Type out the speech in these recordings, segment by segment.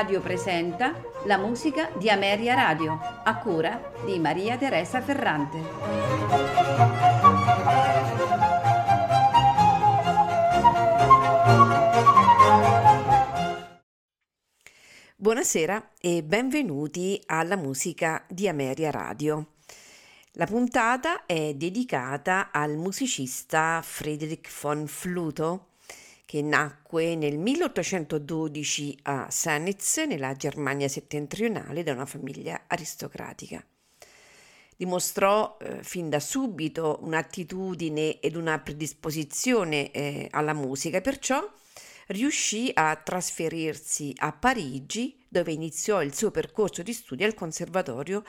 Radio presenta la musica di Ameria Radio, a cura di Maria Teresa Ferrante. Buonasera e benvenuti alla musica di Ameria Radio. La puntata è dedicata al musicista Friedrich von Fluto, che nacque nel 1812 a Sanitz, nella Germania settentrionale, da una famiglia aristocratica. Dimostrò eh, fin da subito un'attitudine ed una predisposizione eh, alla musica perciò riuscì a trasferirsi a Parigi, dove iniziò il suo percorso di studi al conservatorio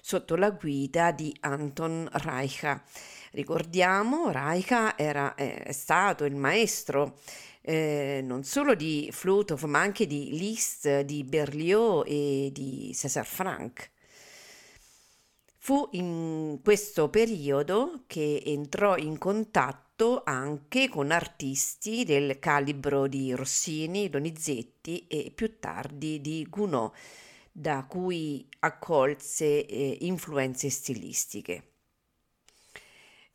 sotto la guida di Anton Reicha. Ricordiamo, Reicha era, eh, è stato il maestro eh, non solo di Flutov, ma anche di Liszt, di Berlioz e di César Franck. Fu in questo periodo che entrò in contatto anche con artisti del calibro di Rossini, Donizetti e più tardi di Gounod, da cui accolse eh, influenze stilistiche.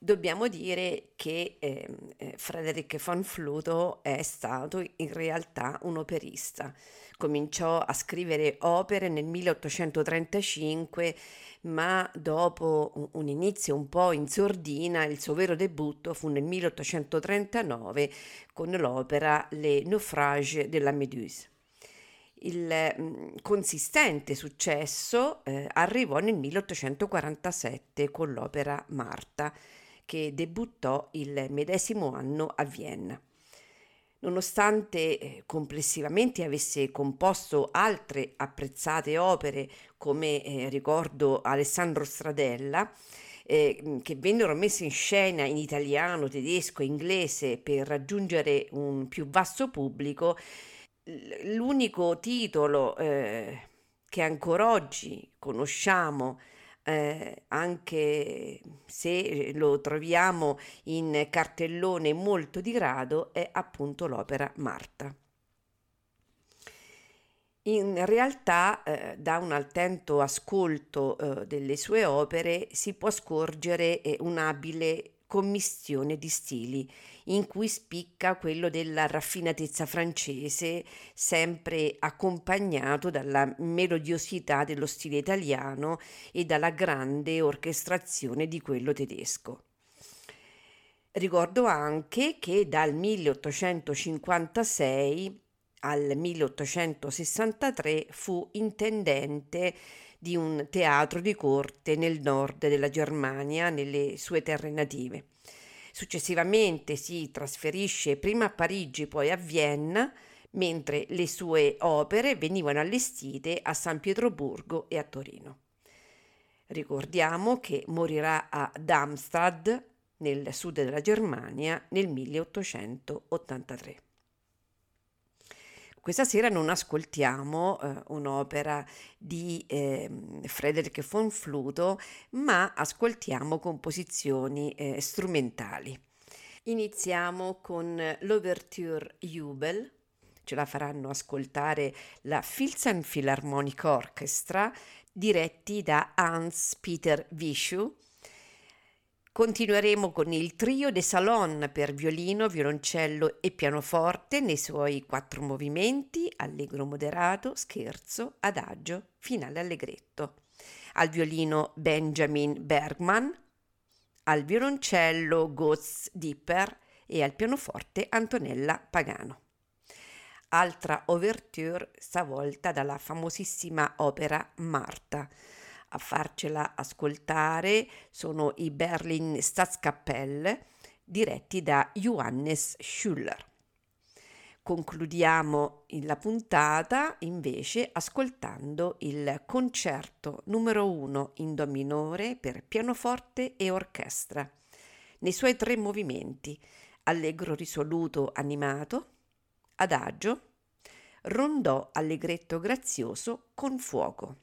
Dobbiamo dire che ehm, eh, Frederick von Fluto è stato in realtà un operista. Cominciò a scrivere opere nel 1835, ma dopo un inizio un po' in sordina, il suo vero debutto fu nel 1839 con l'opera Les naufrages de la Méduse. Il mm, consistente successo eh, arrivò nel 1847 con l'opera Marta che debuttò il medesimo anno a Vienna. Nonostante eh, complessivamente avesse composto altre apprezzate opere come eh, ricordo Alessandro Stradella, eh, che vennero messe in scena in italiano, tedesco inglese per raggiungere un più vasto pubblico, l'unico titolo eh, che ancora oggi conosciamo eh, anche se lo troviamo in cartellone molto di grado, è appunto l'opera Marta. In realtà, eh, da un attento ascolto eh, delle sue opere si può scorgere eh, un'abile commistione di stili, in cui spicca quello della raffinatezza francese, sempre accompagnato dalla melodiosità dello stile italiano e dalla grande orchestrazione di quello tedesco. Ricordo anche che dal 1856 al 1863 fu intendente di un teatro di corte nel nord della Germania, nelle sue terre native. Successivamente si trasferisce prima a Parigi, poi a Vienna, mentre le sue opere venivano allestite a San Pietroburgo e a Torino. Ricordiamo che morirà a Darmstadt, nel sud della Germania, nel 1883. Questa sera non ascoltiamo eh, un'opera di eh, Frederick von Fluto, ma ascoltiamo composizioni eh, strumentali. Iniziamo con l'Ouverture Jubel, ce la faranno ascoltare la Filzen Philharmonic Orchestra, diretti da Hans Peter Wischu, Continueremo con il trio de Salon per violino, violoncello e pianoforte nei suoi quattro movimenti, allegro moderato, scherzo, adagio, finale allegretto. Al violino Benjamin Bergman, al violoncello Götz Dipper e al pianoforte Antonella Pagano. Altra ouverture stavolta dalla famosissima opera Marta a farcela ascoltare sono i Berlin Staatskapelle diretti da Johannes Schuller. Concludiamo la puntata invece ascoltando il concerto numero 1 in Do minore per pianoforte e orchestra, nei suoi tre movimenti, allegro risoluto animato, adagio, rondò allegretto grazioso con fuoco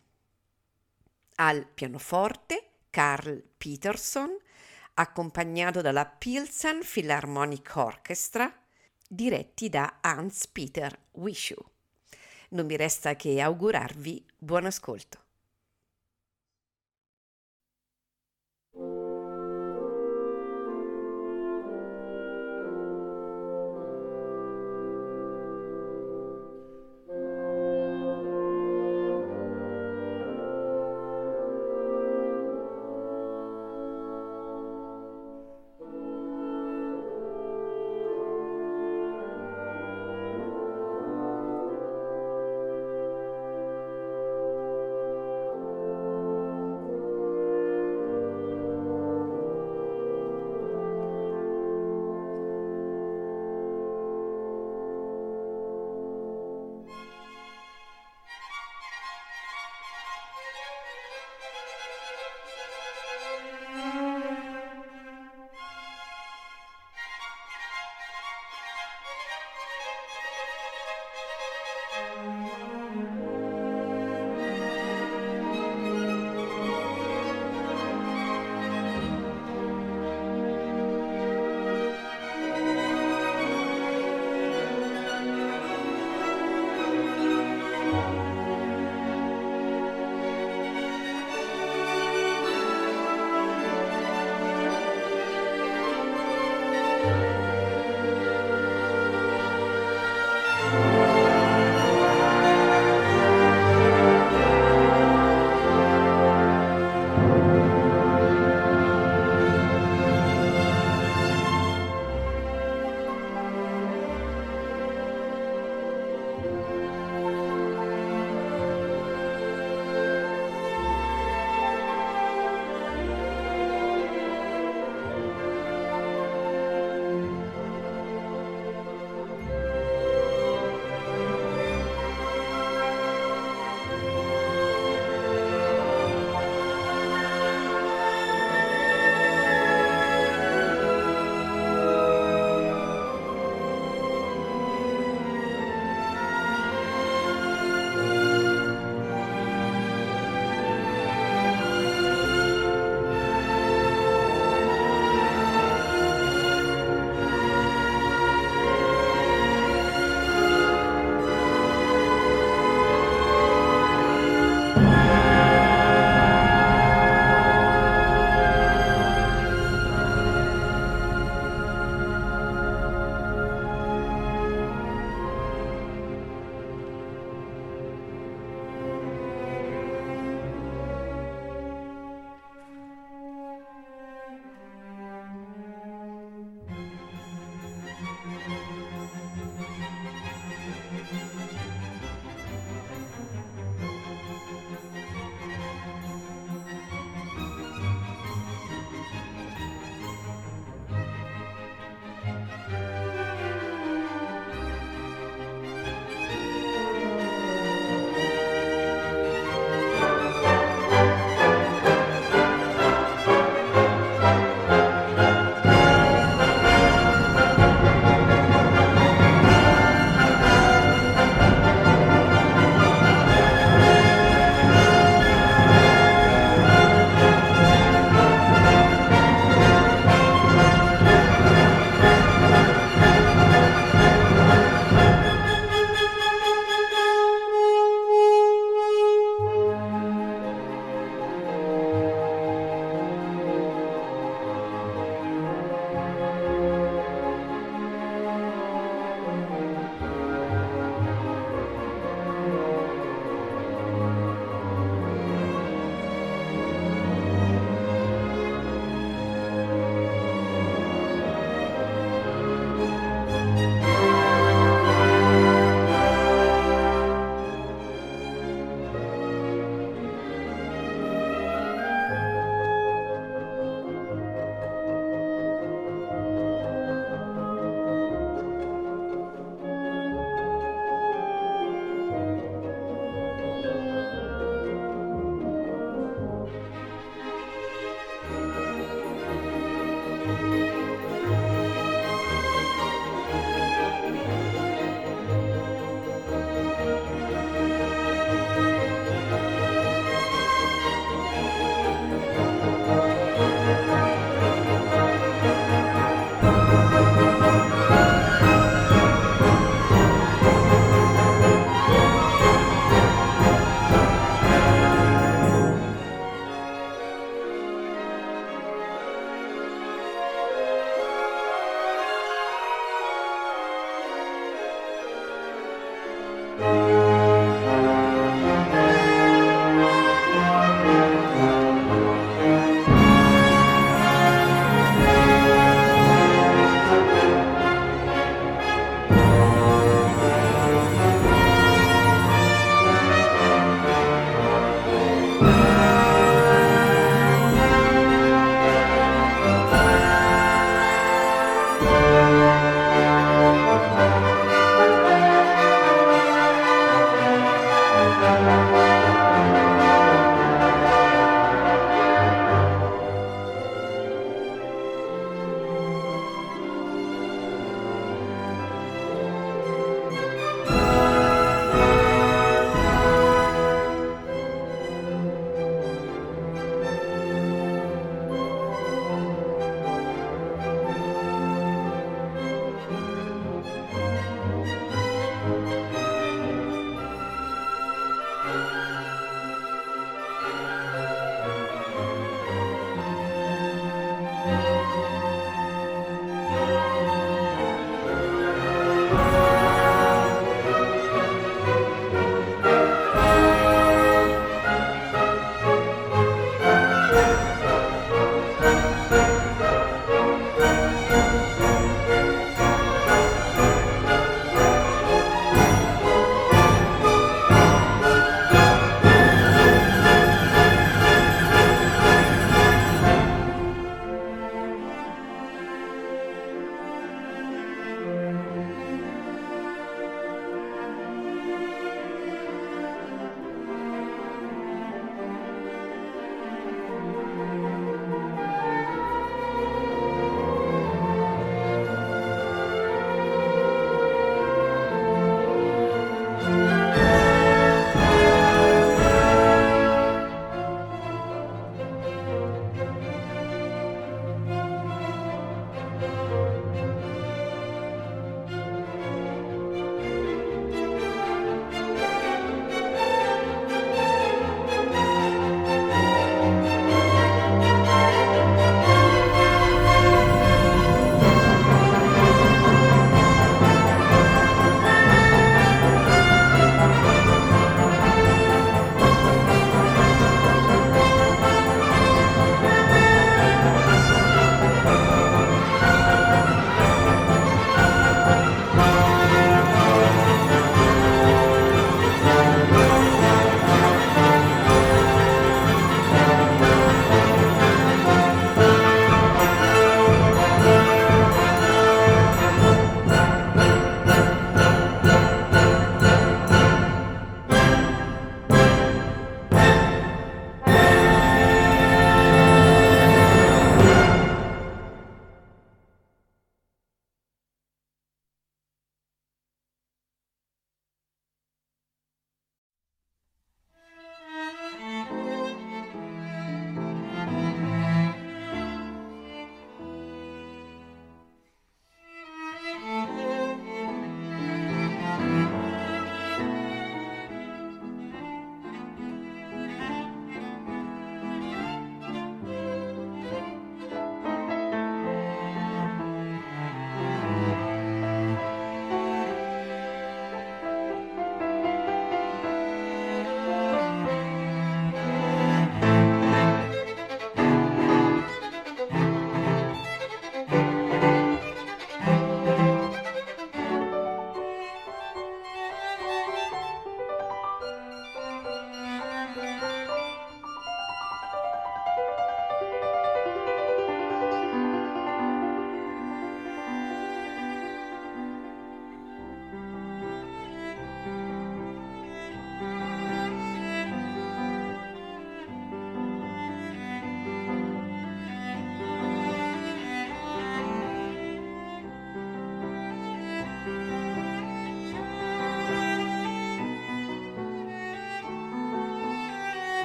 al pianoforte Carl Peterson, accompagnato dalla Pilsen Philharmonic Orchestra, diretti da Hans-Peter Wischu. Non mi resta che augurarvi buon ascolto.